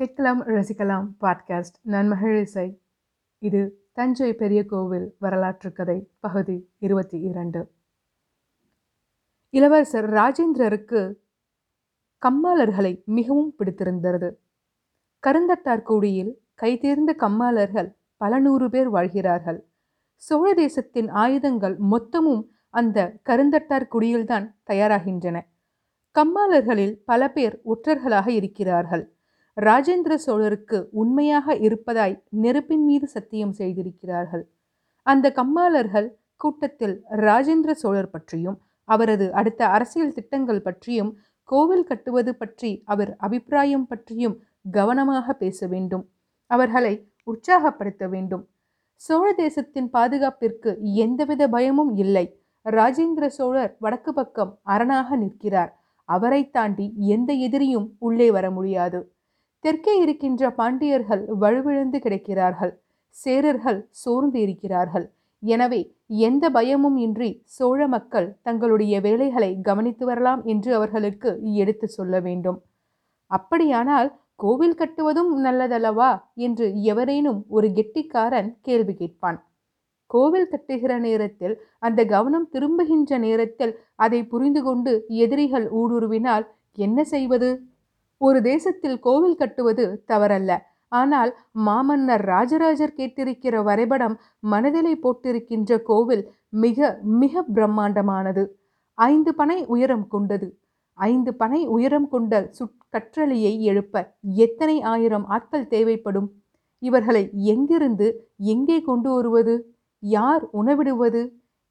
கேட்கலாம் ரசிக்கலாம் பாட்காஸ்ட் நான் மகிழிசை இது தஞ்சை பெரிய கோவில் வரலாற்று கதை பகுதி இருபத்தி இரண்டு. இளவரசர் ராஜேந்திரருக்கு கம்மாளர்களை மிகவும் பிடித்திருந்தது. கருந்தட்டார்குடியில் கைதேர்ந்த கம்மாளர்கள் பல நூறு பேர் வாழ்கிறார்கள். சோழ தேசத்தின் ஆயுதங்கள் மொத்தமும் அந்த கருந்தட்டார் குடியில்தான் தயாராகின்றன. கம்மாளர்களில் பல பேர் ஒற்றர்களாக இருக்கிறார்கள். ராஜேந்திர சோழருக்கு உண்மையாக இருப்பதாய் நெருப்பின் மீது சத்தியம் செய்திருக்கிறார்கள். அந்த கம்மாளர்கள் கூட்டத்தில் ராஜேந்திர சோழர் பற்றியும் அவரது அடுத்த அரசியல் திட்டங்கள் பற்றியும் கோவில் கட்டுவது பற்றி அவர் அபிப்பிராயம் பற்றியும் கவனமாக பேச வேண்டும். அவர்களை உற்சாகப்படுத்த வேண்டும். சோழ தேசத்தின் பாதுகாப்பிற்கு எந்தவித பயமும் இல்லை. ராஜேந்திர சோழர் வடக்கு பக்கம் அரணாக நிற்கிறார். அவரை தாண்டி எந்த எதிரியும் உள்ளே வர முடியாது. தெற்கே இருக்கின்ற பாண்டியர்கள் வலுவிழந்து கிடக்கிறார்கள். சேரர்கள் சோர்ந்து இருக்கிறார்கள். எனவே எந்த பயமும் இன்றி சோழ மக்கள் தங்களுடைய வேலைகளை கவனித்து வரலாம் என்று அவர்களுக்கு எடுத்து சொல்ல வேண்டும். அப்படியானால் கோவில் கட்டுவதும் நல்லதல்லவா? என்று எவரேனும் ஒரு கெட்டிக்காரன் கேள்வி கேட்பான். கோவில் கட்டுகிற நேரத்தில் அந்த கவனம் திரும்புகின்ற நேரத்தில் அதை புரிந்து கொண்டு எதிரிகள் ஊடுருவினால் என்ன செய்வது? ஒரு தேசத்தில் கோவில் கட்டுவது தவறல்ல. ஆனால் மாமன்னர் ராஜராஜர் கேட்டிருக்கிற வரைபடம் மனதிலை போட்டிருக்கின்ற கோவில் மிக மிக பிரம்மாண்டமானது. ஐந்து பனை உயரம் கொண்டது. ஐந்து பனை உயரம் கொண்ட சுட்கற்றலையை எழுப்ப எத்தனை ஆயிரம் ஆட்கள் தேவைப்படும்? இவர்களை எங்கிருந்து எங்கே கொண்டு வருவது? யார் உணவிடுவது?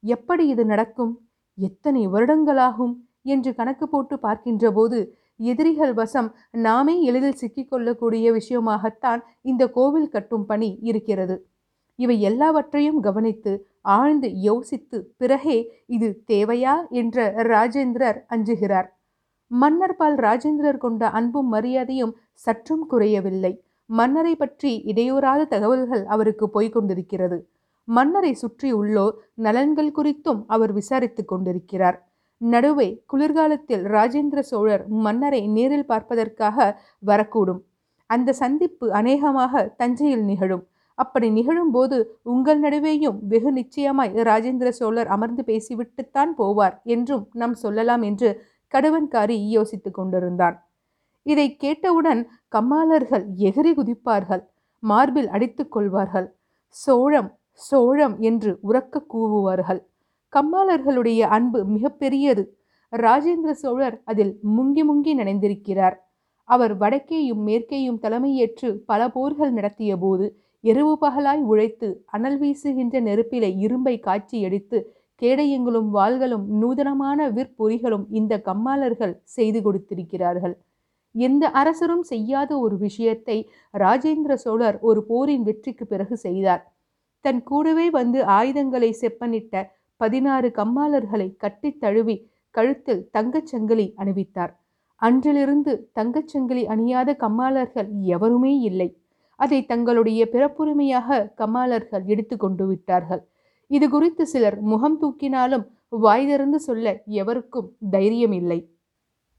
எப்படி இது நடக்கும்? எத்தனை வருடங்களாகும்? என்று கணக்கு போட்டு பார்க்கின்ற போது எதிரிகள் வசம் நாமே எளிதில் சிக்கிக்கொள்ளக்கூடிய விஷயமாகத்தான் இந்த கோவில் கட்டும் பணி இருக்கிறது. இவை எல்லாவற்றையும் கவனித்து ஆழ்ந்து யோசித்து பிறகே இது தேவையா என்ற ராஜேந்திரர் அஞ்சுகிறார். மன்னர் பால் ராஜேந்திரர் கொண்ட அன்பும் மரியாதையும் சற்றும் குறையவில்லை. மன்னரை பற்றி இடையூறாத தகவல்கள் அவருக்கு போய்கொண்டிருக்கிறது மன்னரை சுற்றி உள்ளோர் நலன்கள் குறித்தும் அவர் விசாரித்துக் கொண்டிருக்கிறார். நடுவே குளிர்காலத்தில் ராஜேந்திர சோழர் மன்னரை நேரில் பார்ப்பதற்காக வரக்கூடும். அந்த சந்திப்பு அநேகமாக தஞ்சையில் நிகழும். அப்படி நிகழும்போது உங்கள் நடுவேயும் வெகு நிச்சயமாய் ராஜேந்திர சோழர் அமர்ந்து பேசிவிட்டுத்தான் போவார் என்றும் நாம் சொல்லலாம் என்று கடுவன்காரி யோசித்துக் கொண்டிருந்தான். இதை கேட்டவுடன் கம்மாளர்கள் எகிரி குதிப்பார்கள். மார்பில் அடித்துக் கொள்வார்கள். சோழம் சோழம் என்று உறக்க கூவுவார்கள். கம்மாளர்களுடைய அன்பு மிகப்பெரியது. ராஜேந்திர சோழர் அதில் முங்கி முங்கி நினைந்திருக்கிறார். அவர் வடக்கேயும் மேற்கேயும் தலைமையேற்று பல போர்கள் நடத்திய போது இரவு பகலாய் உழைத்து அனல் வீசுகின்ற நெருப்பிலை இரும்பை காட்சி எடுத்து கேடயங்களும் வாள்களும் நூதனமான விற்பொறிகளும் இந்த கம்மாளர்கள் செய்து கொடுத்திருக்கிறார்கள். எந்த அரசரும் செய்யாத ஒரு விஷயத்தை ராஜேந்திர சோழர் ஒரு போரின் வெற்றிக்கு பிறகு செய்தார். தன் கூடவே வந்து ஆயுதங்களை செப்பனிட்ட பதினாறு கம்மாளர்களை கட்டித் தழுவி கழுத்தில் தங்கச்சங்கிலி அணிவித்தார். அன்றிலிருந்து தங்கச்சங்கிலி அணியாத கம்மாளர்கள் எவருமே இல்லை. அதை தங்களுடைய பிறப்புரிமையாக கம்மாளர்கள் எடுத்து கொண்டு விட்டார்கள். இது குறித்து சிலர் முகம் தூக்கினாலும் வாய் திறந்து சொல்ல எவருக்கும் தைரியம் இல்லை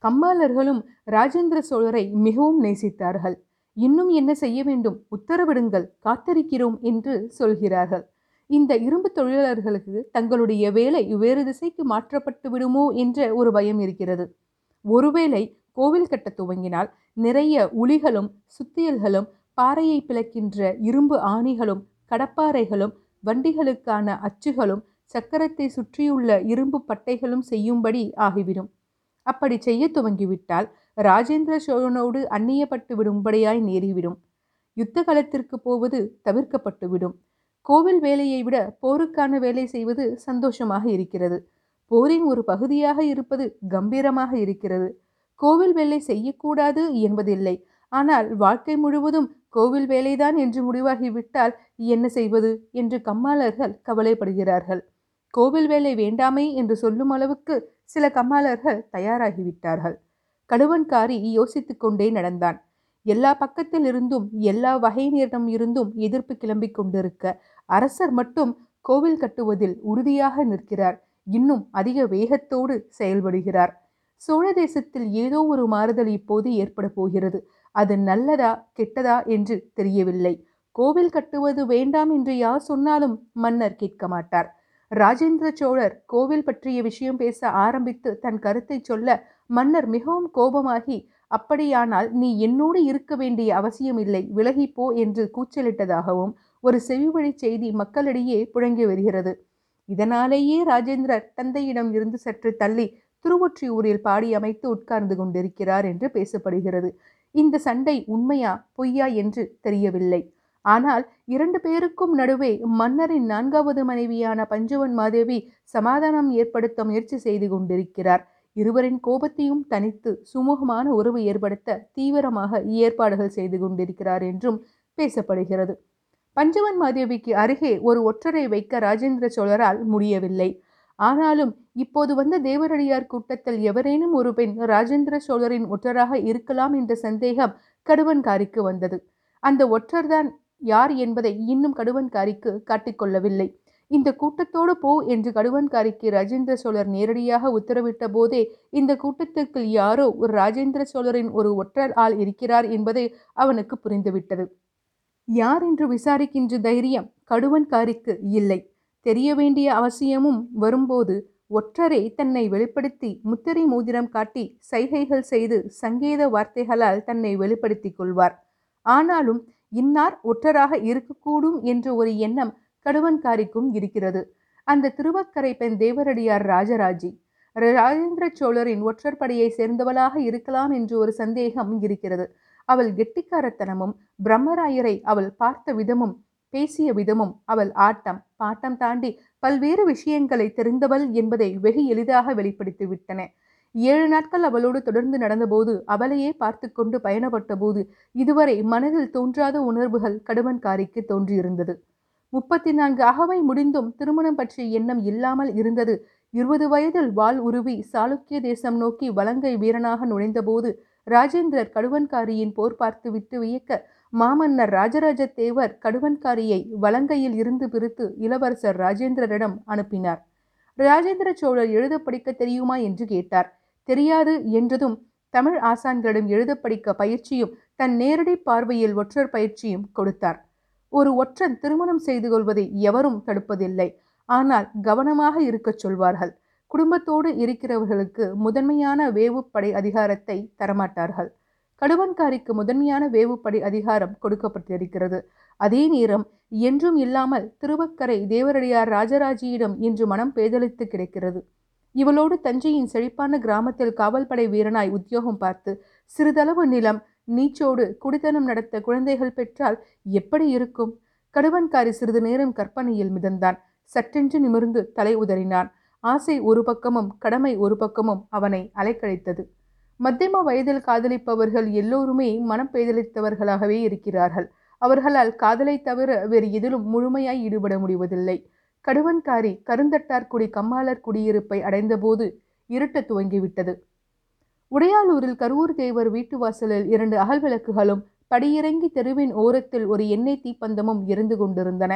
கம்மாளர்களும் ராஜேந்திர சோழரை மிகவும் நேசித்தார்கள். இன்னும் என்ன செய்ய வேண்டும்? உத்தரவிடுங்கள். காத்திருக்கிறோம் என்று சொல்கிறார்கள். இந்த இரும்பு தொழிலாளர்களுக்கு தங்களுடைய வேலை வேறு திசைக்கு மாற்றப்பட்டு விடுமோ என்ற ஒரு பயம் இருக்கிறது. ஒருவேளை கோவில் கட்ட துவங்கினால் நிறைய உளிகளும் சுத்தியல்களும் பாறையை பிளக்கின்ற இரும்பு ஆணிகளும் கடப்பாறைகளும் வண்டிகளுக்கான அச்சுகளும் சக்கரத்தை சுற்றியுள்ள இரும்பு பட்டைகளும் செய்யும்படி ஆகிவிடும். அப்படி செய்ய துவங்கிவிட்டால் ராஜேந்திர சோழனோடு அந்நியப்பட்டு விடும்படியாய் நேரிவிடும். யுத்த காலத்திற்கு போவது தவிர்க்கப்பட்டுவிடும். கோவில் வேலையை விட போருக்கான வேலை செய்வது சந்தோஷமாக இருக்கிறது. போரின் ஒரு பகுதியாக இருப்பது கம்பீரமாக இருக்கிறது. கோவில் வேலை செய்யக்கூடாது என்பதில்லை. ஆனால் வாழ்க்கை முழுவதும் கோவில் வேலைதான் என்று முடிவாகிவிட்டால் என்ன செய்வது என்று கம்மாளர்கள் கவலைப்படுகிறார்கள். கோவில் வேலை வேண்டாமே என்று சொல்லும் அளவுக்கு சில கம்மாளர்கள் தயாராகிவிட்டார்கள். கடுவன்காரி யோசித்து கொண்டே நடந்தான். எல்லா பக்கத்தில் இருந்தும் எல்லா வகையினரிடம் இருந்தும் எதிர்ப்பு கிளம்பிக் கொண்டிருக்க அரசர் மட்டும் கோவில் கட்டுவதில் உறுதியாக நிற்கிறார். இன்னும் அதிக வேகத்தோடு செயல்படுகிறார். சோழ தேசத்தில் ஏதோ ஒரு மாறுதல் இப்போது ஏற்பட போகிறது. அது நல்லதா கெட்டதா என்று தெரியவில்லை. கோவில் கட்டுவது வேண்டாம் என்று யார் சொன்னாலும் மன்னர் கேட்க மாட்டார். ராஜேந்திர சோழர் கோவில் பற்றிய விஷயம் பேச ஆரம்பித்து தன் கருத்தை சொல்ல மன்னர் மிகவும் கோபமாகி அப்படியானால் நீ என்னோடு இருக்க வேண்டிய அவசியமில்லை விலகிப்போ என்று கூச்சலிட்டதாகவும் ஒரு செவிவழி செய்தி மக்களிடையே புழங்கி வருகிறது. இதனாலேயே ராஜேந்திரர் தந்தையிடம் இருந்து சற்று தள்ளி திருவொற்றியூரில் பாடி அமைத்து உட்கார்ந்து கொண்டிருக்கிறார் என்று பேசப்படுகிறது. இந்த சண்டை உண்மையா பொய்யா என்று தெரியவில்லை. ஆனால் இரண்டு பேருக்கும் நடுவே மன்னரின் நான்காவது மனைவியான பஞ்சவன் மாதேவி சமாதானம் ஏற்படுத்த முயற்சி செய்து கொண்டிருக்கிறார். இருவரின் கோபத்தையும் தனித்து சுமூகமான உறவு ஏற்படுத்த தீவிரமாக ஏற்பாடுகள் செய்து கொண்டிருக்கிறார் என்றும் பேசப்படுகிறது. பஞ்சவன் மாதேவிக்கு அருகே ஒரு ஒற்றரை வைக்க ராஜேந்திர சோழரால் முடியவில்லை. ஆனாலும் இப்போது வந்த தேவரடியார் கூட்டத்தில் எவரேனும் ஒரு பெண் ராஜேந்திர சோழரின் ஒற்றராக இருக்கலாம் என்ற சந்தேகம் கடுவன்காரிக்கு வந்தது. அந்த ஒற்றர்தான் யார் என்பதை இன்னும் கடுவன்காரிக்கு காட்டிக்கொள்ளவில்லை. இந்த கூட்டத்தோடு போ என்று கடுவன்காரிக்கு ராஜேந்திர சோழர் நேரடியாக உத்தரவிட்ட போதே இந்த கூட்டத்திற்குள் யாரோ ஒரு ராஜேந்திர சோழரின் ஒரு ஒற்றர் ஆள் இருக்கிறார் என்பது அவனுக்கு புரிந்துவிட்டது. யார் என்று விசாரிக்கின்ற தைரியம் கடுவன்காரிக்கு இல்லை. தெரிய வேண்டிய அவசியமும் வரும்போது ஒற்றரை தன்னை வெளிப்படுத்தி முத்திரை மோதிரம் காட்டி சைகைகள் செய்து சங்கேத வார்த்தைகளால் தன்னை வெளிப்படுத்திக் கொள்வார். ஆனாலும் இன்னார் ஒற்றராக இருக்கக்கூடும் என்ற ஒரு எண்ணம் கடுவன்காரிக்கும் இருக்கிறது. அந்த திருவக்கரை பெண் தேவரடியார் ராஜராஜி ராஜேந்திர சோழரின் ஒற்றற்படையை சேர்ந்தவளாக இருக்கலாம் என்று ஒரு சந்தேகம் இருக்கிறது. அவள் கெட்டிக்காரத்தனமும் பிரம்மராயரை அவள் பார்த்த விதமும் பேசிய விதமும் அவள் ஆட்டம் பாட்டம் தாண்டி பல்வேறு விஷயங்களை தெரிந்தவள் என்பதை வெகு எளிதாக வெளிப்படுத்தி விட்டன. ஏழு நாட்கள் அவளோடு தொடர்ந்து நடந்தபோது அவளையே பார்த்து கொண்டு பயணப்பட்ட போது இதுவரை மனதில் தோன்றாத உணர்வுகள் கடுவன்காரிக்கு தோன்றியிருந்தது. முப்பத்தி நான்கு அகவை முடிந்தும் திருமணம் பற்றிய எண்ணம் இல்லாமல் இருந்தது. இருபது வயதில் வாள் உருவி சாளுக்கிய தேசம் நோக்கி வலங்கை வீரனாக நுழைந்தபோது ராஜேந்திரர் கடுவன்காரியின் போர் பார்த்து விட்டு வியக்க மாமன்னர் ராஜராஜ தேவர் கடுவன்காரியை வலங்கையில் இருந்து பிரித்து இளவரசர் ராஜேந்திரரிடம் அனுப்பினார். ராஜேந்திர சோழர் எழுத படிக்க தெரியுமா என்று கேட்டார். தெரியாது என்றதும் தமிழ் ஆசான்களிடம் எழுத படிக்க பயிற்சியும் தன் நேரடி பார்வையில் ஒற்றர் பயிற்சியும் கொடுத்தார். ஒரு ஒற்றன் திருமணம் செய்து கொள்வதை எவரும் தடுப்பதில்லை. ஆனால் கவனமாக இருக்கச் சொல்வார்கள். குடும்பத்தோடு இருக்கிறவர்களுக்கு முதன்மையான வேவுப்படை அதிகாரத்தை தரமாட்டார்கள். கடுவன்காரிக்கு முதன்மையான வேவுப்படை அதிகாரம் கொடுக்கப்பட்டிருக்கிறது. அதே நேரம் என்றும் இல்லாமல் திருவக்கரை தேவரடியார் ராஜராஜியிடம் இன்று மனம் பேதலித்து கிடைக்கிறது. இவளோடு தஞ்சையின் செழிப்பான கிராமத்தில் காவல்படை வீரனாய் உத்தியோகம் பார்த்து சிறிதளவு நிலம் நீச்சோடு குடித்தனம் நடத்த குழந்தைகள் பெற்றால் எப்படி இருக்கும்? கடுவன்காரி சிறிது நேரம் கற்பனையில் மிதந்தான். சற்றென்று நிமிர்ந்து தலை உதறினான். ஆசை ஒரு பக்கமும் கடமை ஒரு பக்கமும் அவனை அலைக்கழித்தது. மத்தியம வயதில் காதலிப்பவர்கள் எல்லோருமே மனம் பேதலித்தவர்களாகவே இருக்கிறார்கள். அவர்களால் காதலை தவிர வேறு எதிலும் முழுமையாய் ஈடுபட முடிவதில்லை. கடுவன்காரி கருந்தட்டார்குடி கம்மாளர் குடியிருப்பை அடைந்தபோது இருட்ட துவங்கிவிட்டது. உடையாலூரில் கரூர் தேவர் வீட்டு வாசலில் இரண்டு அகல் விளக்குகளும் படியிறங்கி தெருவின் ஓரத்தில் ஒரு எண்ணெய் தீப்பந்தமும் எரிந்து கொண்டிருந்தன.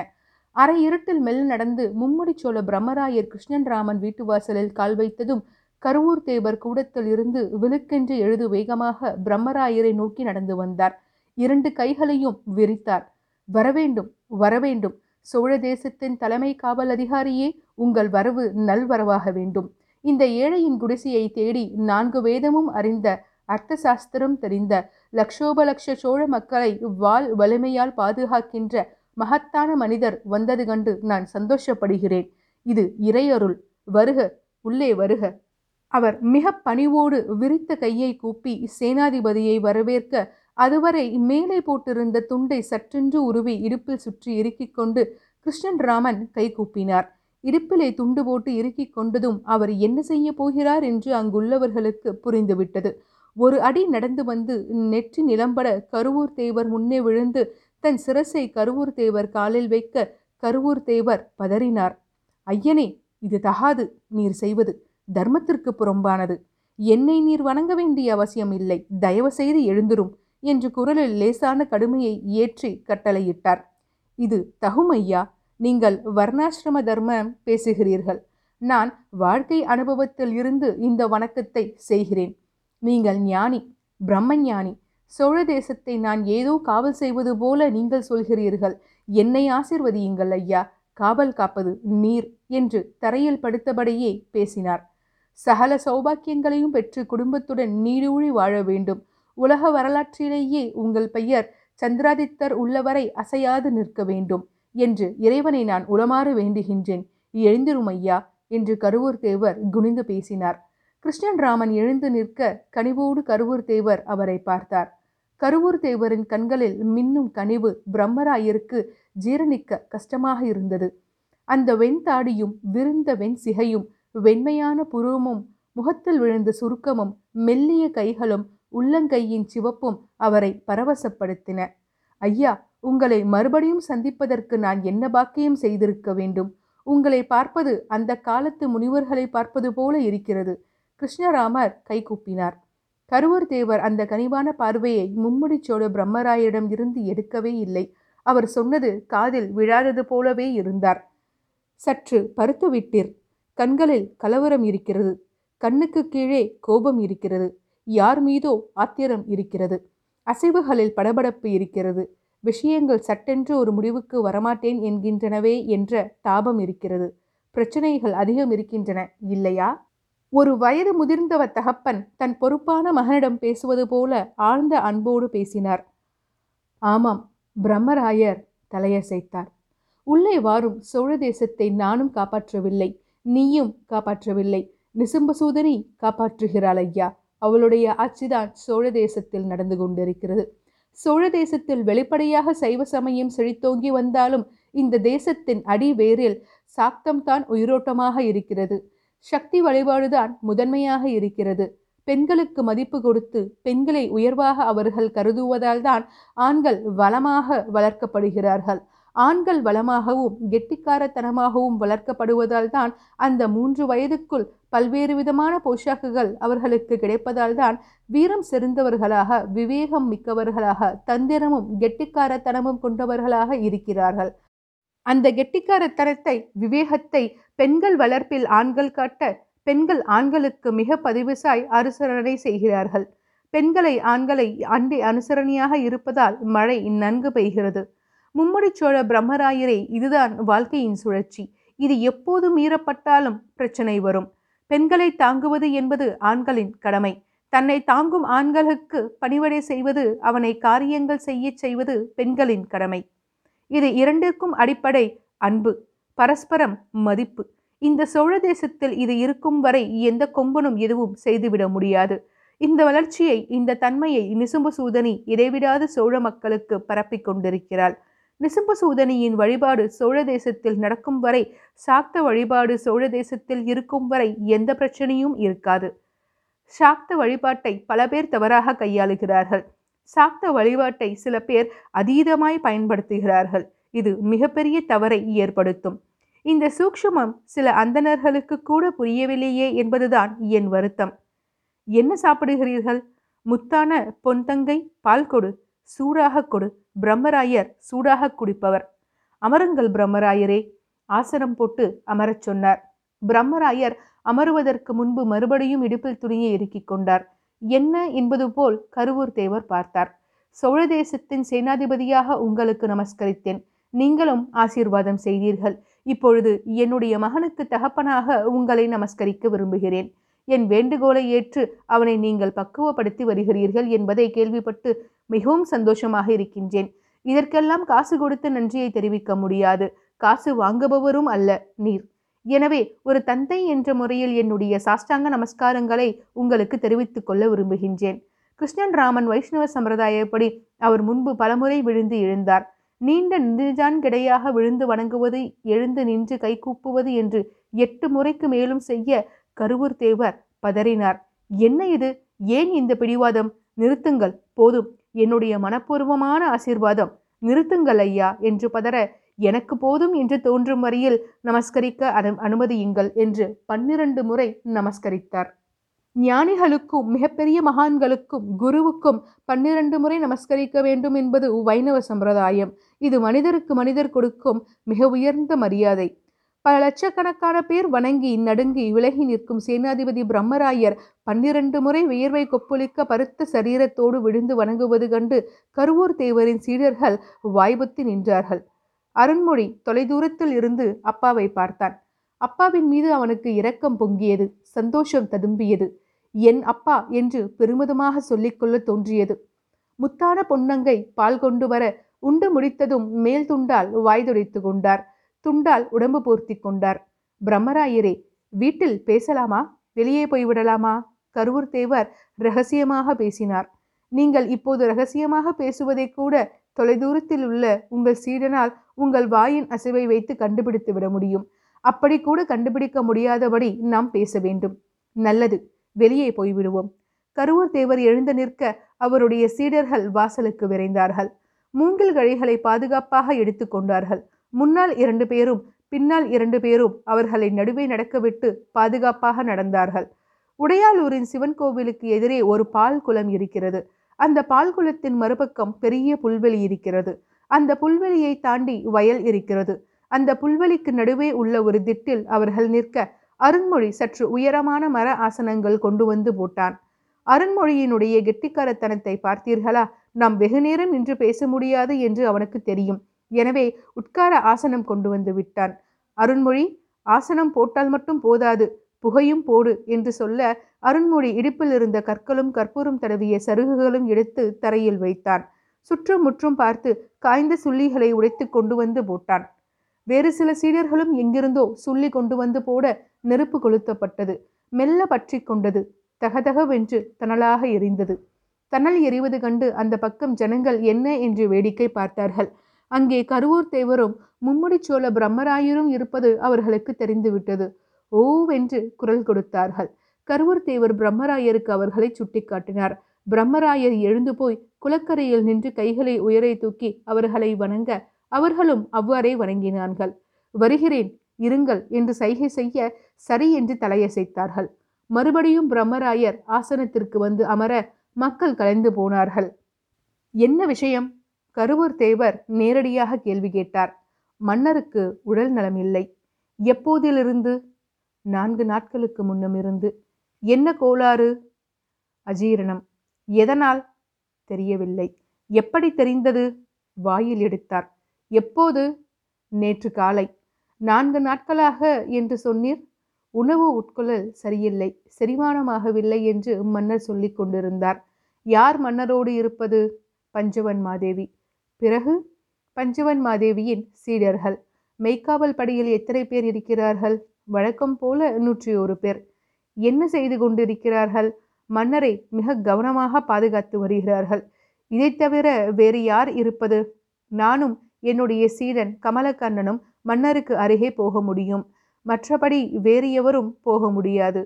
அரை இருட்டில் மெல்ல நடந்து மும்முடிச்சோழ பிரம்மராயர் கிருஷ்ணன் ராமன் வீட்டு வாசலில் கால் வைத்ததும் கருவூர் தேவர் கூடத்தில் இருந்து விழுக்கென்று எழுது வேகமாக பிரம்மராயரை நோக்கி நடந்து வந்தார். இரண்டு கைகளையும் விரித்தார். வரவேண்டும் வரவேண்டும். சோழ தேசத்தின் தலைமை காவல் அதிகாரியே உங்கள் வரவு நல்வரவாக வேண்டும். இந்த ஏழையின் குடிசையை தேடி நான்கு வேதமும் அறிந்த அர்த்த சாஸ்திரம் தெரிந்த லக்ஷோபலக்ஷ சோழ மக்களை வாழ் வலிமையால் பாதுகாக்கின்ற மகத்தான மனிதர் வந்தது கண்டு நான் சந்தோஷப்படுகிறேன். இது இறையருள். வருக உள்ளே வருக. அவர் மிக பணிவோடு விரித்த கையை கூப்பி சேனாதிபதியை வரவேற்க அதுவரை மேலே போட்டிருந்த துண்டை சற்றென்று உருவி இடுப்பில் சுற்றி இறுக்கிக் கொண்டு கிருஷ்ணன் ராமன் கை கூப்பினார். இடுப்பிலே துண்டு போட்டு இறுக்கிக் கொண்டதும் அவர் என்ன செய்ய போகிறார் என்று அங்குள்ளவர்களுக்கு புரிந்துவிட்டது. ஒரு அடி நடந்து வந்து நெற்றி நிலம்பட கருவூர் தேவர் முன்னே விழுந்து தன் சிரசை கருவூர் தேவர் காலில் வைக்க கருவூர் தேவர் பதறினார். ஐயனே இது தகாது. நீர் செய்வது தர்மத்திற்கு புறம்பானது. என்னை நீர் வணங்க வேண்டிய அவசியம் இல்லை. தயவு செய்து எழுந்துரும் என்று குரலில் லேசான கடுமையை ஏற்றி கட்டளையிட்டார். இது தகும் ஐயா. நீங்கள் வர்ணாசிரம தர்மம் பேசுகிறீர்கள். நான் வாழ்க்கை அனுபவத்தில் இருந்து இந்த வணக்கத்தை செய்கிறேன். நீங்கள் ஞானி பிரம்மஞானி சோழ தேசத்தை நான் ஏதோ காவல் செய்வது போல நீங்கள் சொல்கிறீர்கள். என்னை ஆசிர்வதியுங்கள் ஐயா. காவல் காப்பது நீர் என்று தரையில் படுத்தபடியே பேசினார். சகல சௌபாக்கியங்களையும் பெற்று குடும்பத்துடன் நீடூழி வாழ வேண்டும். உலக வரலாற்றிலேயே உங்கள் பெயர் சந்திராதித்தர் உள்ளவரை அசையாது நிற்க வேண்டும். என்று இறைவனை நான் உளமாற வேண்டுகின்றேன். எழுந்திரும் ஐயா என்று கருவூர் தேவர் குனிந்து பேசினார். கிருஷ்ணன் ராமன் எழுந்து நிற்க கனிவோடு கருவூர் தேவர் அவரை பார்த்தார். கருவூர் தேவரின் கண்களில் மின்னும் கனிவு பிரம்மராயருக்கு ஜீரணிக்க கஷ்டமாக இருந்தது. அந்த வெண்தாடியும் விருந்த வெண் சிகையும் வெண்மையான புருவமும் முகத்தில் விழுந்த சுருக்கமும் மெல்லிய கைகளும் உள்ளங்கையின் சிவப்பும் அவரை பரவசப்படுத்தின. ஐயா உங்களை மறுபடியும் சந்திப்பதற்கு நான் என்ன பாக்கியம் செய்திருக்க வேண்டும்? உங்களை பார்ப்பது அந்த காலத்து முனிவர்களை பார்ப்பது போல இருக்கிறது. கிருஷ்ணராமர் கைகூப்பினார் கருவூர் தேவர் அந்த கனிவான பார்வையை மும்முடிச்சோழ பிரம்மராயரிடம் இருந்து எடுக்கவே இல்லை. அவர் சொன்னது காதில் விழாதது போலவே இருந்தார். சற்று பருத்து விட்டீர். கண்களில் கலவரம் இருக்கிறது. கண்ணுக்கு கீழே கோபம் இருக்கிறது. யார் மீதோ ஆத்திரம் இருக்கிறது. அசைவுகளில் படபடப்பு இருக்கிறது. விஷயங்கள் சட்டென்று ஒரு முடிவுக்கு வரமாட்டேன் என்கின்றனவே என்ற தாபம் இருக்கிறது. பிரச்சனைகள் அதிகம் இருக்கின்றன இல்லையா? ஒரு வயது முதிர்ந்தவ தகப்பன் தன் பொறுப்பான மகனிடம் பேசுவது போல ஆழ்ந்த அன்போடு பேசினார். ஆமாம் பிரம்மராயர் தலையசைத்தார். உள்ளே வாரும் சோழ தேசத்தை நானும் காப்பாற்றவில்லை நீயும் காப்பாற்றவில்லை நிசும்பசூதனி காப்பாற்றுகிறாள் ஐயா. அவளுடைய ஆட்சிதான் சோழ தேசத்தில் நடந்து கொண்டிருக்கிறது. சோழ தேசத்தில் வெளிப்படையாக சைவ சமயம் செழித்தோங்கி வந்தாலும் இந்த தேசத்தின் அடிவேரில் சாக்தம்தான் உயிரோட்டமாக இருக்கிறது. சக்தி வழிபாடுதான் முதன்மையாக இருக்கிறது. பெண்களுக்கு மதிப்பு கொடுத்து பெண்களை உயர்வாக அவர்கள் கருதுவதால் தான் ஆண்கள் வளமாக வளர்க்கப்படுகிறார்கள். ஆண்கள் வளமாகவும் கெட்டிக்காரத்தனமாகவும் வளர்க்கப்படுவதால் தான் அந்த மூன்று வயதுக்குள் பல்வேறு விதமான போஷாக்குகள் அவர்களுக்கு கிடைப்பதால் தான் வீரம் செறிந்தவர்களாக விவேகம் மிக்கவர்களாக தந்திரமும் கெட்டிக்காரத்தனமும் கொண்டவர்களாக இருக்கிறார்கள். அந்த கெட்டிக்காரத்தனத்தை விவேகத்தை பெண்கள் வளர்ப்பில் ஆண்கள் காட்ட பெண்கள் ஆண்களுக்கு மிக பதிவுசாய் அனுசரணை செய்கிறார்கள். பெண்களை ஆண்களை அண்டை அனுசரணையாக இருப்பதால் மழை நன்கு பெய்கிறது. மும்முடி சோழ பிரம்மராயரே இதுதான் வாழ்க்கையின் சுழற்சி. இது எப்போது மீறப்பட்டாலும் பிரச்சனை வரும். பெண்களை தாங்குவது என்பது ஆண்களின் கடமை. தன்னை தாங்கும் ஆண்களுக்கு பணிவடை செய்வது அவனை காரியங்கள் செய்ய செய்வது பெண்களின் கடமை. இது இரண்டிற்கும் அடிப்படை அன்பு பரஸ்பரம் மதிப்பு. இந்த சோழ தேசத்தில் இது இருக்கும் வரை எந்த கொம்பனும் எதுவும் செய்துவிட முடியாது. இந்த வளர்ச்சியை இந்த தன்மையை நிசும்பு சூதனி இடைவிடாது சோழ மக்களுக்கு பரப்பிக் கொண்டிருக்கிறாள். நிசும்பசூதனியின் வழிபாடு சோழ தேசத்தில் நடக்கும் வரை சாக்த வழிபாடு சோழ தேசத்தில் இருக்கும் வரை எந்த பிரச்சனையும் இருக்காது. சாக்த வழிபாட்டை பல பேர் தவறாக கையாளுகிறார்கள். சாக்த வழிபாட்டை சில பேர் அதீதமாய் பயன்படுத்துகிறார்கள். இது மிகப்பெரிய தவறை ஏற்படுத்தும். இந்த சூக்ஷமம் சில அந்தணர்களுக்கு கூட புரியவில்லையே என்பதுதான் என் வருத்தம். என்ன சாப்பிடுகிறீர்கள்? முத்தான பொன்தங்கை பால் கொடு சூடாக கொடு பிரம்மராயர் சூடாக குடிப்பவர். அமருங்கள் பிரம்மராயரே ஆசனம் போட்டு அமரச் சொன்னார். பிரம்மராயர் அமருவதற்கு முன்பு மறுபடியும் இடுப்பில் துணியை இறுக்கிக் கொண்டார். என்ன என்பது போல் கருவூர் தேவர் பார்த்தார். சோழ தேசத்தின் சேனாதிபதியாக உங்களுக்கு நமஸ்கரித்தேன். நீங்களும் ஆசீர்வாதம் செய்தீர்கள். இப்பொழுது என்னுடைய மகனுக்கு தகப்பனாக உங்களை நமஸ்கரிக்க விரும்புகிறேன். என் வேண்டுகோளை ஏற்று அவனை நீங்கள் பக்குவப்படுத்தி வருகிறீர்கள் என்பதை கேள்விப்பட்டு மிகவும் சந்தோஷமாக இருக்கின்றேன். இதற்கெல்லாம் காசு கொடுத்து நன்றியை தெரிவிக்க முடியாது. காசு வாங்குபவரும் அல்ல நீர். எனவே ஒரு தந்தை என்ற முறையில் என்னுடைய சாஷ்டாங்க நமஸ்காரங்களை உங்களுக்கு தெரிவித்துக் கொள்ள விரும்புகின்றேன். கிருஷ்ணன் ராமன் வைஷ்ணவ சம்பிரதாயப்படி அவர் முன்பு பலமுறை விழுந்து எழுந்தார். நீண்ட நிஜான் கிடையாக விழுந்து வணங்குவது எழுந்து நின்று கைகூப்புவது என்று எட்டு முறைக்கு மேலும் செய்ய கருவூர் தேவர் பதறினார். என்ன இது? ஏன் இந்த பிடிவாதம்? நிறுத்துங்கள் போதும். என்னுடைய மனப்பூர்வமான ஆசீர்வாதம் நிறுத்துங்கள் ஐயா என்று பதற எனக்கு போதும் என்று தோன்றும் வரையில் நமஸ்கரிக்க அனு அனுமதியுங்கள் என்று பன்னிரண்டு முறை நமஸ்கரித்தார். ஞானிகளுக்கும் மிகப்பெரிய மகான்களுக்கும் குருவுக்கும் பன்னிரண்டு முறை நமஸ்கரிக்க வேண்டும் என்பது வைணவ சம்பிரதாயம். இது மனிதருக்கு மனிதர் கொடுக்கும் மிக உயர்ந்த மரியாதை. பல லட்சக்கணக்கான பேர் வணங்கி நடுங்கி விலகி நிற்கும் சேனாதிபதி பிரம்மராயர் பன்னிரண்டு முறை வியர்வை கொப்பளிக்க பருத்த சரீரத்தோடு விழுந்து வணங்குவது கண்டு கருவூர் தேவரின் சீடர்கள் வாய்புத்தி நின்றார்கள். அருண்மொழி தொலைதூரத்தில் இருந்து அப்பாவை பார்த்தான். அப்பாவின் மீது அவனுக்கு இரக்கம் பொங்கியது சந்தோஷம் ததும்பியது. என் அப்பா என்று பெருமிதமாக சொல்லிக்கொள்ள தோன்றியது. முத்தான பொன்னங்கை பால் கொண்டு வர உண்டு முடித்ததும் மேல் துண்டால் வாய்துடைத்து கொண்டார். துண்டால் உடம்பு பூர்த்தி கொண்டார். பிரம்மராயரே வீட்டில் பேசலாமா? வெளியே போய்விடலாமா? கருவூர் தேவர் ரகசியமாக பேசினார். நீங்கள் இப்போது ரகசியமாக பேசுவதை கூட தொலைதூரத்தில் உள்ள உங்கள் சீடனால் உங்கள் வாயின் அசைவை வைத்து கண்டுபிடித்து விட முடியும். அப்படி கூட கண்டுபிடிக்க முடியாதபடி நாம் பேச வேண்டும். நல்லது வெளியே போய்விடுவோம். கருவூர் தேவர் எழுந்து நிற்க அவருடைய சீடர்கள் வாசலுக்கு விரைந்தார்கள். மூங்கில் கழிகளை பாதுகாப்பாக எடுத்துக்கொண்டார்கள் முன்னால் இரண்டு பேரும் பின்னால் இரண்டு பேரும் அவர்களை நடுவே நடக்கவிட்டு பாதுகாப்பாக நடந்தார்கள். உடையாலூரின் சிவன் கோவிலுக்கு எதிரே ஒரு பால் குளம் இருக்கிறது. அந்த பால் குளத்தின் மறுபக்கம் பெரிய புல்வெளி இருக்கிறது. அந்த புல்வெளியை தாண்டி வயல் இருக்கிறது. அந்த புல்வெளிக்கு நடுவே உள்ள ஒரு திட்டில் அவர்கள் நிற்க அருண்மொழி சற்று உயரமான மர ஆசனங்கள் கொண்டு வந்து போட்டான். அருண்மொழியினுடைய கெட்டிக்காரத்தனத்தை பார்த்தீர்களா? நாம் வெகு நேரம் நின்று பேச முடியாது என்று அவனுக்கு தெரியும். எனவே உட்கார ஆசனம் கொண்டு வந்து விட்டான். அருண்மொழி ஆசனம் போட்டால் மட்டும் போதாது புகையும் போடு என்று சொல்ல அருண்மொழி இடுப்பில் இருந்த கற்களும் கற்பூரம் தடவிய சருகுகளும் எடுத்து தரையில் வைத்தான். சுற்றும் முற்றும் பார்த்து காய்ந்த சுள்ளிகளை உடைத்து கொண்டு வந்து போட்டான். வேறு சில சீடர்களும் எங்கிருந்தோ சுள்ளி கொண்டு வந்து போட நெருப்பு கொளுத்தப்பட்டது. மெல்ல பற்றி கொண்டது. தகதகவென்று தணலாக எரிந்தது. தணல் எரிவது கண்டு அந்த பக்கம் ஜனங்கள் என்ன என்று வேடிக்கை பார்த்தார்கள். அங்கே கருவூர் தேவரும் மும்முடிச்சோழ பிரம்மராயரும் இருப்பது அவர்களுக்கு தெரிந்துவிட்டது. ஓவென்று குரல் கொடுத்தார்கள். கருவூர் தேவர் பிரம்மராயருக்கு அவர்களை சுட்டிக்காட்டினார். பிரம்மராயர் எழுந்து போய் குளக்கரையில் நின்று கைகளை உயரை தூக்கி அவர்களை வணங்க அவர்களும் அவ்வாறே வணங்கினார்கள். வருகிறேன் இருங்கள் என்று சைகை செய்ய சரி என்று தலையசைத்தார்கள். மறுபடியும் பிரம்மராயர் ஆசனத்திற்கு வந்து அமர மக்கள் கலைந்து போனார்கள். என்ன விஷயம்? கருவூர் தேவர் நேரடியாக கேள்வி கேட்டார். மன்னருக்கு உடல் நலம் இல்லை. எப்போதிலிருந்து? நான்கு நாட்களுக்கு முன்னமிருந்து. என்ன கோளாறு? அஜீரணம். எதனால்? தெரியவில்லை. எப்படி தெரிந்தது? வாயில் எடுத்தார். எப்போது? நேற்று காலை. நான்கு நாட்களாக என்று சொன்னீர்? உணவு உட்கொள்ளல் சரியில்லை. செரிமானமாகவில்லை என்று மன்னர் சொல்லிக் கொண்டிருந்தார். யார் மன்னரோடு இருப்பது? பஞ்சவன் மாதேவி பிறகு பஞ்சவன் மாதேவியின் சீடர்கள். மெய்க்காவல் படையில் எத்தனை பேர் இருக்கிறார்கள்? வழக்கம் போல நூற்றி ஒரு பேர். என்ன செய்து கொண்டிருக்கிறார்கள்? மன்னரை மிக கவனமாக பாதுகாத்து வருகிறார்கள். இதை தவிர வேறு யார் இருப்பது? நானும் என்னுடைய சீடன் கமலக்கண்ணனும் மன்னருக்கு அருகே போக முடியும். மற்றபடி வேறு எவரும் போக முடியாது.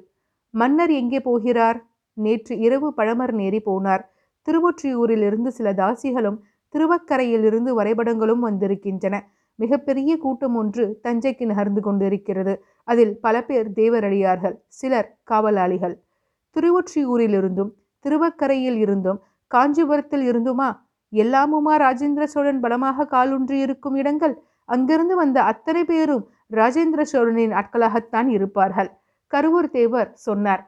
மன்னர் எங்கே போகிறார்? நேற்று இரவு பழமர் நேரி போனார். திருவொற்றியூரிலிருந்து சில தாசிகளும் திருவக்கரையிலிருந்து வரைபடங்களும் வந்திருக்கின்றன. மிகப்பெரிய கூட்டம் ஒன்று தஞ்சைக்கு நகர்ந்து கொண்டிருக்கிறது. அதில் பல பேர் தேவரடியார்கள் சிலர் காவலாளிகள். திருவொற்றியூரிலிருந்தும் திருவக்கரையில் இருந்தும் காஞ்சிபுரத்தில் இருந்துமா எல்லாமுமா ராஜேந்திர சோழன் பலமாக காலூன்றி இருக்கும் இடங்கள்? அங்கிருந்து வந்த அத்தனை பேரும் ராஜேந்திர சோழனின் ஆட்களாகத்தான் இருப்பார்கள் கருவூர் தேவர் சொன்னார்.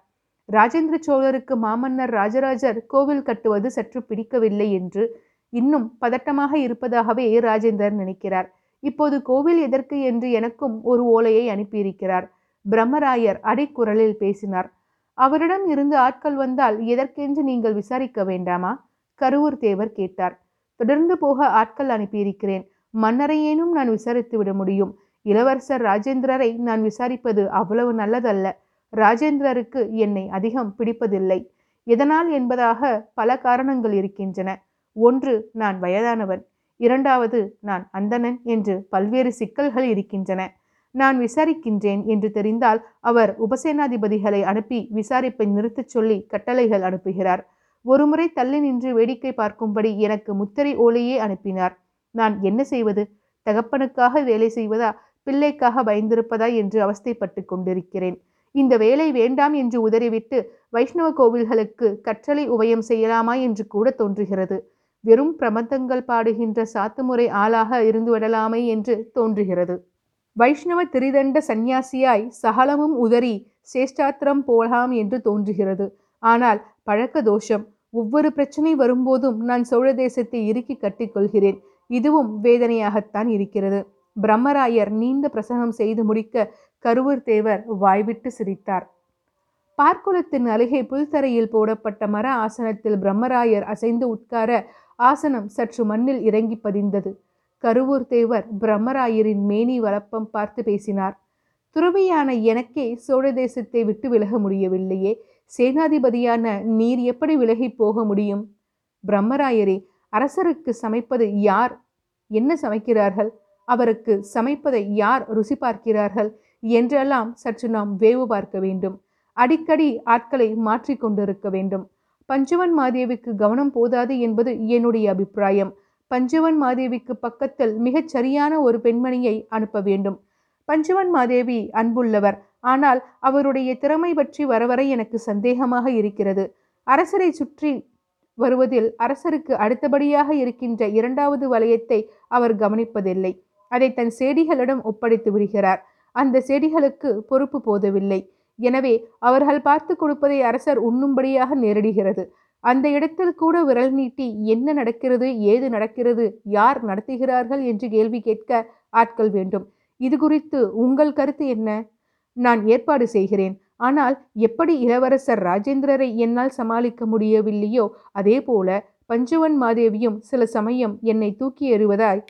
ராஜேந்திர சோழருக்கு மாமன்னர் ராஜராஜர் கோவில் கட்டுவது சற்று பிடிக்கவில்லை என்று இன்னும் பதட்டமாக இருப்பதாகவே ராஜேந்தர் நினைக்கிறார். இப்போது கோவில் எதற்கு என்று எனக்கும் ஒரு ஓலையை அனுப்பியிருக்கிறார். பிரம்மராயர் அடைக்குரலில் பேசினார். அவரிடம் இருந்து ஆட்கள் வந்தால் எதற்கென்று நீங்கள் விசாரிக்க வேண்டாமா? கருவூர் தேவர் கேட்டார். தொடர்ந்து போக ஆட்கள் அனுப்பியிருக்கிறேன். மன்னரையேனும் நான் விசாரித்து விட முடியும். இளவரசர் ராஜேந்திரரை நான் விசாரிப்பது அவ்வளவு நல்லதல்ல. ராஜேந்திரருக்கு என்னை அதிகம் பிடிப்பதில்லை. எதனால் என்பதாக பல காரணங்கள் இருக்கின்றன. ஒன்று நான் வயதானவன். இரண்டாவது நான் அந்தணன் என்று பல்வேறு சிக்கல்கள் இருக்கின்றன. நான் விசாரிக்கின்றேன் என்று தெரிந்தால் அவர் உபசேனாதிபதிகளை அனுப்பி விசாரிப்பை நிறுத்தச் சொல்லி கட்டளைகள் அனுப்புகிறார். ஒருமுறை தள்ளி நின்று வேடிக்கை பார்க்கும்படி எனக்கு முத்திரை ஓலையே அனுப்பினார். நான் என்ன செய்வது? தகப்பனுக்காக வேலை செய்வதா? பிள்ளைக்காக பயந்திருப்பதா? என்று அவஸ்தைப்பட்டு கொண்டிருக்கிறேன். இந்த வேலை வேண்டாம் என்று உதறிவிட்டு வைஷ்ணவ கோவில்களுக்கு கற்றலை உபயம் செய்யலாமா? என்று கூட தோன்றுகிறது. வெறும் பிரபந்தங்கள் பாடுகின்ற சாத்துமுறை ஆளாக இருந்துவிடலாமே என்று தோன்றுகிறது. வைஷ்ணவ திரிதண்ட சந்நியாசியாய் சகலமும் உதறி சேஷ்டாத்திரம் போலாம் என்று தோன்றுகிறது. ஆனால் பழக்க தோஷம் ஒவ்வொரு பிரச்சனை வரும்போதும் நான் சோழ தேசத்தை இறுக்கி கட்டிக்கொள்கிறேன் இதுவும் வேதனையாகத்தான் இருக்கிறது. பிரம்மராயர் நீண்ட பிரசங்கம் செய்து முடிக்க கருவூர் தேவர் வாய்விட்டு சிரித்தார். பார்க்குளத்தின் அருகே புல்தரையில் போடப்பட்ட மர ஆசனத்தில் பிரம்மராயர் அசைந்து உட்கார ஆசனம் சற்று மண்ணில் இறங்கி பதிந்தது. கருவூர் தேவர் பிரம்மராயரின் மேனி வளப்பம் பார்த்து பேசினார். துறவியான எனக்கே சோழ தேசத்தை விட்டு விலக முடியவில்லையே. சேனாதிபதியான நீர் எப்படி விலகி போக முடியும்? பிரம்மராயரே அரசருக்கு சமைப்பது யார்? என்ன சமைக்கிறார்கள்? அவருக்கு சமைப்பதை யார் ருசி பார்க்கிறார்கள்? என்றெல்லாம் சற்று நாம் வேவு பார்க்க வேண்டும். அடிக்கடி ஆட்களை மாற்றிக்கொண்டிருக்க வேண்டும். பஞ்சவன் மாதேவிக்கு கவனம் போதாது என்பது என்னுடைய அபிப்பிராயம். பஞ்சவன் மாதேவிக்கு பக்கத்தில் மிகச் சரியான ஒரு பெண்மணியை அனுப்ப வேண்டும். பஞ்சவன் மாதேவி அன்புள்ளவர். ஆனால் அவருடைய திறமை பற்றி வரவரை எனக்கு சந்தேகமாக இருக்கிறது. அரசரை சுற்றி வருவதில் அரசருக்கு அடுத்தபடியாக இருக்கின்ற இரண்டாவது வலயத்தை அவர் கவனிப்பதில்லை. அதை தன் செடிகளிடம் ஒப்படைத்து விடுகிறார். அந்த செடிகளுக்கு பொறுப்பு போதவில்லை. எனவே அவர்கள் பார்த்து கொடுப்பதை அரசர் உண்ணும்படியாக நேரிடுகிறது. அந்த இடத்தில் கூட விரல் நீட்டி என்ன நடக்கிறது ஏது நடக்கிறது யார் நடத்துகிறார்கள் என்று கேள்வி கேட்க ஆட்கள் வேண்டும். இது குறித்து உங்கள் கருத்து என்ன? நான் ஏற்பாடு செய்கிறேன். ஆனால் எப்படி இளவரசர் ராஜேந்திரரை என்னால் சமாளிக்க முடியவில்லையோ அதே போல பஞ்சவன் மாதேவியும் சில சமயம் என்னை தூக்கி எறிவதாய்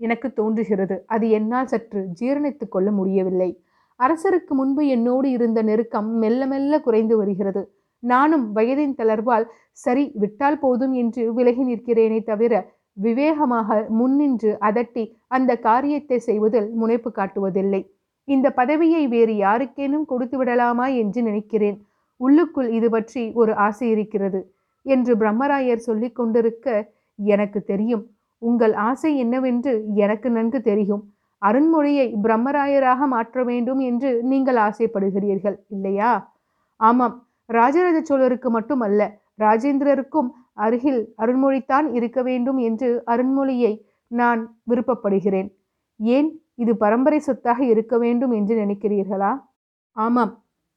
எனக்கு தோன்றுகிறது. அது என்னால் சற்று ஜீரணித்து கொள்ள முடியவில்லை. அரசருக்கு முன்பு என்னோடு இருந்த நெருக்கம் மெல்ல மெல்ல குறைந்து வருகிறது. நானும் வயதின் தளர்வால் சரி விட்டால் போதும் என்று விலகி நிற்கிறேனே தவிர விவேகமாக முன்னின்று அதட்டி அந்த காரியத்தை செய்வதில் முனைப்பு காட்டுவதில்லை. இந்த பதவியை வேறு யாருக்கேனும் கொடுத்து விடலாமா என்று நினைக்கிறேன். உள்ளுக்குள் இது பற்றி ஒரு ஆசை இருக்கிறது என்று பிரம்மராயர் சொல்லிக் கொண்டிருக்க எனக்கு தெரியும். உங்கள் ஆசை என்னவென்று எனக்கு நன்கு தெரியும். அருண்மொழியை பிரம்மராயராக மாற்ற வேண்டும் என்று நீங்கள் ஆசைப்படுகிறீர்கள் இல்லையா? ஆமாம் ராஜராஜ சோழருக்கு மட்டுமல்ல ராஜேந்திரருக்கும் அருகில் அருண்மொழித்தான் இருக்க வேண்டும் என்று அருண்மொழியை நான் விருப்பப்படுகிறேன். ஏன்? இது பரம்பரை சொத்தாக இருக்க வேண்டும் என்று நினைக்கிறீர்களா? ஆமாம்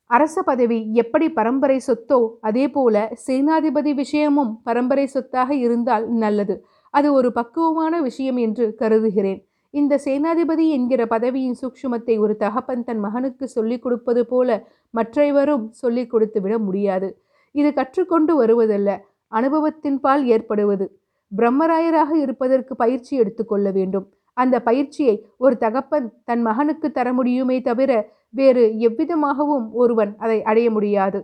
அரச பதவி எப்படி பரம்பரை சொத்தோ அதே போல சேனாதிபதி விஷயமும் பரம்பரை சொத்தாக இருந்தால் நல்லது. அது ஒரு பக்குவமான விஷயம் என்று கருதுகிறேன். இந்த சேனாதிபதி என்கிற பதவியின் சூக்ஷுமத்தை ஒரு தகப்பன் தன் மகனுக்கு சொல்லிக் கொடுப்பது போல மற்றைவரும் சொல்லிக் கொடுத்து விட முடியாது. இது கற்றுக்கொண்டு வருவதல்ல அனுபவத்தின்பால் ஏற்படுவது. பிரம்மராயராக இருப்பதற்கு பயிற்சி எடுத்துக்கொள்ள வேண்டும். அந்த பயிற்சியை ஒரு தகப்பன் தன் மகனுக்கு தர முடியுமே தவிர வேறு எவ்விதமாகவும் ஒருவன் அதை அடைய முடியாது.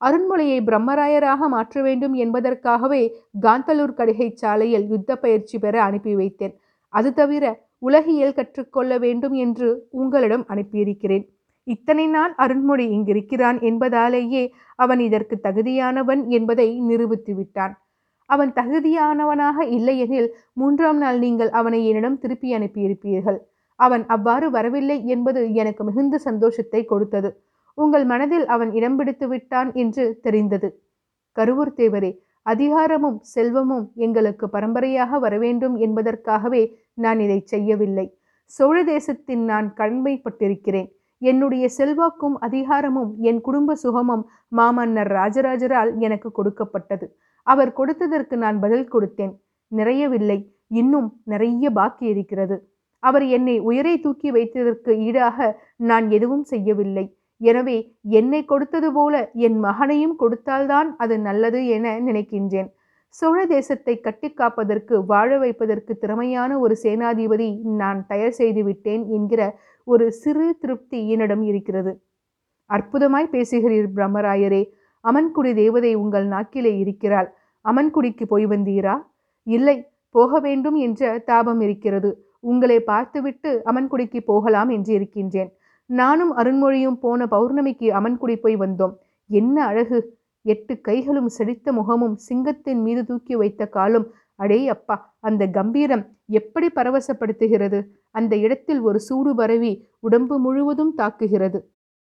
அருண்மொழியை பிரம்மராயராக மாற்ற வேண்டும் என்பதற்காகவே காந்தலூர் கடிகை சாலையில் யுத்த பயிற்சி பெற அனுப்பி வைத்தேன். அது தவிர உலகியல் கற்றுக்கொள்ள வேண்டும் என்று உங்களிடம் அனுப்பியிருக்கிறேன். இத்தனை நாள் அருண்மொழி இங்கிருக்கிறான் என்பதாலேயே அவன் இதற்கு தகுதியானவன் என்பதை நிரூபித்து விட்டான். அவன் தகுதியானவனாக இல்லையெனில் மூன்றாம் நாள் நீங்கள் அவனை என்னிடம் திருப்பி அனுப்பியிருப்பீர்கள். அவன் அவ்வாறு வரவில்லை என்பது எனக்கு மிகுந்த சந்தோஷத்தை கொடுத்தது. உங்கள் மனதில் அவன் இடம் பிடித்து விட்டான் என்று தெரிந்தது. கருவூர் தேவரே அதிகாரமும் செல்வமும் எங்களுக்கு பரம்பரையாக வரவேண்டும் என்பதற்காகவே நான் இதை செய்யவில்லை. சோழ தேசத்தின் நான் கடமைப்பட்டிருக்கிறேன் என்னுடைய செல்வாக்கும் அதிகாரமும் என் குடும்ப சுகமும் மாமன்னர் ராஜராஜரால் எனக்கு கொடுக்கப்பட்டது. அவர் கொடுத்ததற்கு நான் பதில் கொடுத்தேன். நிறையவில்லை. இன்னும் நிறைய பாக்கி இருக்கிறது. அவர் என்னை உயரை தூக்கி வைத்ததற்கு ஈடாக நான் எதுவும் செய்யவில்லை. எனவே என்னை கொடுத்தது போல என் மகனையும் கொடுத்தால்தான் அது நல்லது என நினைக்கின்றேன். சோழ தேசத்தை கட்டி காப்பதற்கு வாழ வைப்பதற்கு திறமையான ஒரு சேனாதிபதி நான் தயார் செய்து விட்டேன் என்கிற ஒரு சிறு திருப்தி என்னிடம் இருக்கிறது. அற்புதமாய் பேசுகிறீர் பிரம்மராயரே அமன்குடி தேவதை உங்கள் நாக்கிலே இருக்கிறாள். அமன்குடிக்கு போய் வந்தீரா? இல்லை போக வேண்டும் என்ற தாபம் இருக்கிறது. உங்களை பார்த்துவிட்டு அமன்குடிக்கு போகலாம் என்று இருக்கின்றேன். நானும் அருண்மொழியும் போன பௌர்ணமிக்கு அமன்குடி போய் வந்தோம். என்ன அழகு! எட்டு கைகளும் செழித்த முகமும் சிங்கத்தின் மீது தூக்கி வைத்த காலும். அடே அப்பா! அந்த கம்பீரம் எப்படி பரவசப்படுத்துகிறது? அந்த இடத்தில் ஒரு சூடு பரவி உடம்பு முழுவதும் தாக்குகிறது.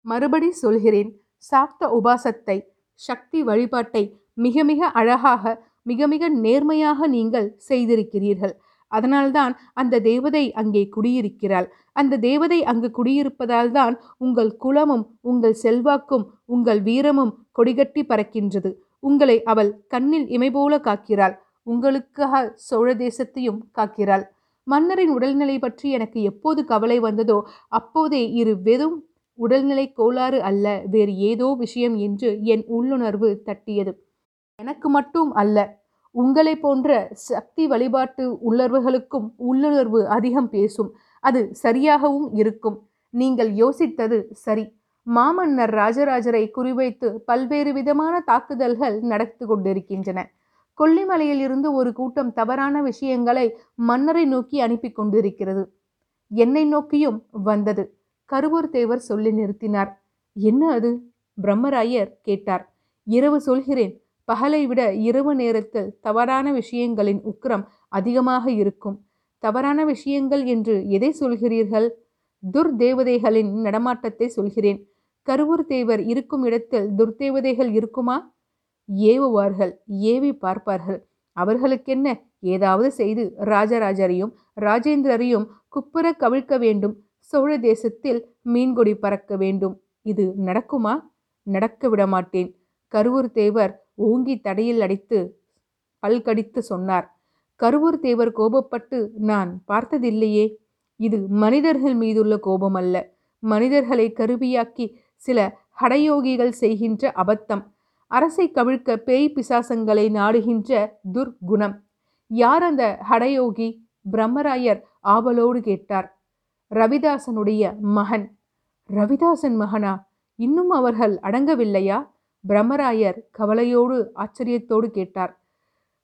மறுபடி சொல்கிறேன் சாக்த உபாசத்தை சக்தி வழிபாட்டை மிக மிக அழகாக மிக மிக நேர்மையாக நீங்கள் செய்திருக்கிறீர்கள். அதனால்தான் அந்த தேவதை அங்கே குடியிருக்கிறாள். அந்த தேவதை அங்கு குடியிருப்பதால் தான் உங்கள் குலமும் உங்கள் செல்வாக்கும் உங்கள் வீரமும் கொடிகட்டி பறக்கின்றது. உங்களை அவள் கண்ணில் இமை போல காக்கிறாள். உங்களுக்காக சோழ தேசத்தையும் காக்கிறாள். மன்னரின் உடல்நிலை பற்றி எனக்கு எப்போது கவலை வந்ததோ அப்போதே இரு வெறும் உடல்நிலை கோளாறு அல்ல வேறு ஏதோ விஷயம் என்று என் உள்ளுணர்வு தட்டியது. எனக்கு மட்டும் அல்ல உங்களை போன்ற சக்தி வழிபாட்டு உள்ளர்வுகளுக்கும் உள்ளுணர்வு அதிகம் பேசும். அது சரியாகவும் இருக்கும். நீங்கள் யோசித்தது சரி. மாமன்னர் ராஜராஜரை குறிவைத்து பல்வேறு விதமான தாக்குதல்கள் நடத்து கொண்டிருக்கின்றன. கொல்லிமலையில் இருந்து ஒரு கூட்டம் தவறான விஷயங்களை மன்னரை நோக்கி அனுப்பி கொண்டிருக்கிறது. என்னை நோக்கியும் வந்தது. கருவூர் தேவர் சொல்லி நிறுத்தினார். என்ன அது? பிரம்மராயர் கேட்டார். இரவு சொல்கிறேன். பகலை விட இரவு நேரத்தில் தவறான விஷயங்களின் உக்கிரம் அதிகமாக இருக்கும். தவறான விஷயங்கள் என்று எதை சொல்கிறீர்கள்? துர்தேவதைகளின் நடமாட்டத்தை சொல்கிறேன். கருவூர் தேவர் இருக்கும் இடத்தில் துர்தேவதைகள் இருக்குமா? ஏவுவார்கள் ஏவி பார்ப்பார்கள். அவர்களுக்கென்ன? ஏதாவது செய்து ராஜராஜரையும் ராஜேந்திரரையும் குப்புற கவிழ்க்க வேண்டும். சோழ தேசத்தில் மீன்கொடி பறக்க வேண்டும். இது நடக்குமா? நடக்க விட மாட்டேன் கருவூர் தேவர் ஓங்கி தடையில் அடித்து பல்கடித்து சொன்னார். கருவூர் தேவர் கோபப்பட்டு நான் பார்த்ததில்லையே இது மனிதர்கள் மீதுள்ள கோபம் அல்ல மனிதர்களை கருவியாக்கி சில ஹடயோகிகள் செய்கின்ற அபத்தம். அரசை கவிழ்க்க பேய் பிசாசங்களை நாடுகின்ற துர்குணம். யார் அந்த ஹடயோகி? பிரம்மராயர் ஆவலோடு கேட்டார். ரவிதாசனுடைய மகன். ரவிதாசன் மகனா? இன்னும் அவர்கள் அடங்கவில்லையா? பிரம்மராயர் கவலையோடு ஆச்சரியத்தோடு கேட்டார்.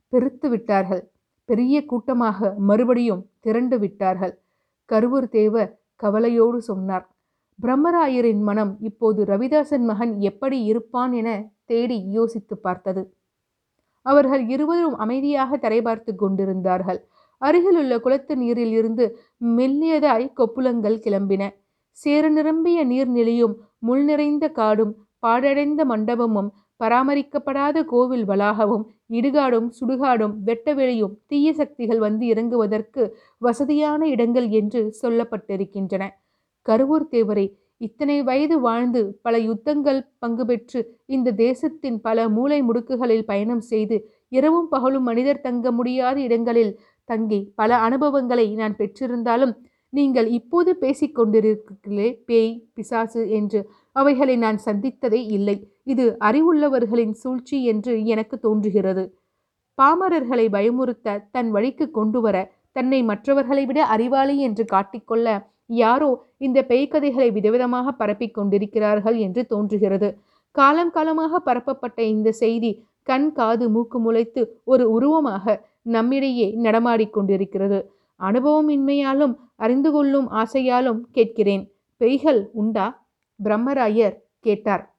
பெருத்து விட்டார்கள். பெரிய கூட்டமாக மறுபடியும் திரண்டு விட்டார்கள். கருவூர் தேவர் கவலையோடு சொன்னார். பிரம்மராயரின் மனம் இப்போது ரவிதாசன் மகன் எப்படி இருப்பான் என தேடி யோசித்து பார்த்தது. அவர்கள் இருவரும் அமைதியாக தரை பார்த்து கொண்டிருந்தார்கள். அருகிலுள்ள குளத்து நீரில் இருந்து மெல்லியதாய் கொப்புளங்கள் கிளம்பின. சேர நிரம்பிய நீர்நிலையும் முள் நிறைந்த காடும் பாழடைந்த மண்டபமும் பராமரிக்கப்படாத கோவில் வளாகமும் இடுகாடும் சுடுகாடும் வெட்டவெளியும் தீய சக்திகள் வந்து இறங்குவதற்கு வசதியான இடங்கள் என்று சொல்லப்பட்டிருக்கின்றன. கருவூர் தேவரை இத்தனை வயது வாழ்ந்து பல யுத்தங்கள் பங்கு பெற்று இந்த தேசத்தின் பல மூளை முடுக்குகளில் பயணம் செய்து இரவும் பகலும் மனிதர் தங்க முடியாத இடங்களில் தங்கி பல அனுபவங்களை நான் பெற்றிருந்தாலும் நீங்கள் இப்போது பேசிக்கொண்டிருக்கிறீர்களே பேய் பிசாசு என்று அவைகளை நான் சந்தித்ததே இல்லை. இது அறிவுள்ளவர்களின் சூழ்ச்சி என்று எனக்கு தோன்றுகிறது. பாமரர்களை பயமுறுத்த தன் வழிக்கு கொண்டு வர தன்னை மற்றவர்களை விட அறிவாளி என்று காட்டிக்கொள்ள யாரோ இந்த பேய்க்கதைகளை விதவிதமாக பரப்பிக் கொண்டிருக்கிறார்கள் என்று தோன்றுகிறது. காலம் காலமாக பரப்பப்பட்ட இந்த செய்தி கண் காது மூக்கு முளைத்து ஒரு உருவமாக நம்மிடையே நடமாடிக்கொண்டிருக்கிறது அனுபவமின்மையாலும் அறிந்து கொள்ளும் ஆசையாலும் கேட்கிறேன். பெய்கள் உண்டா? பிரம்மராயர் கேட்டார்.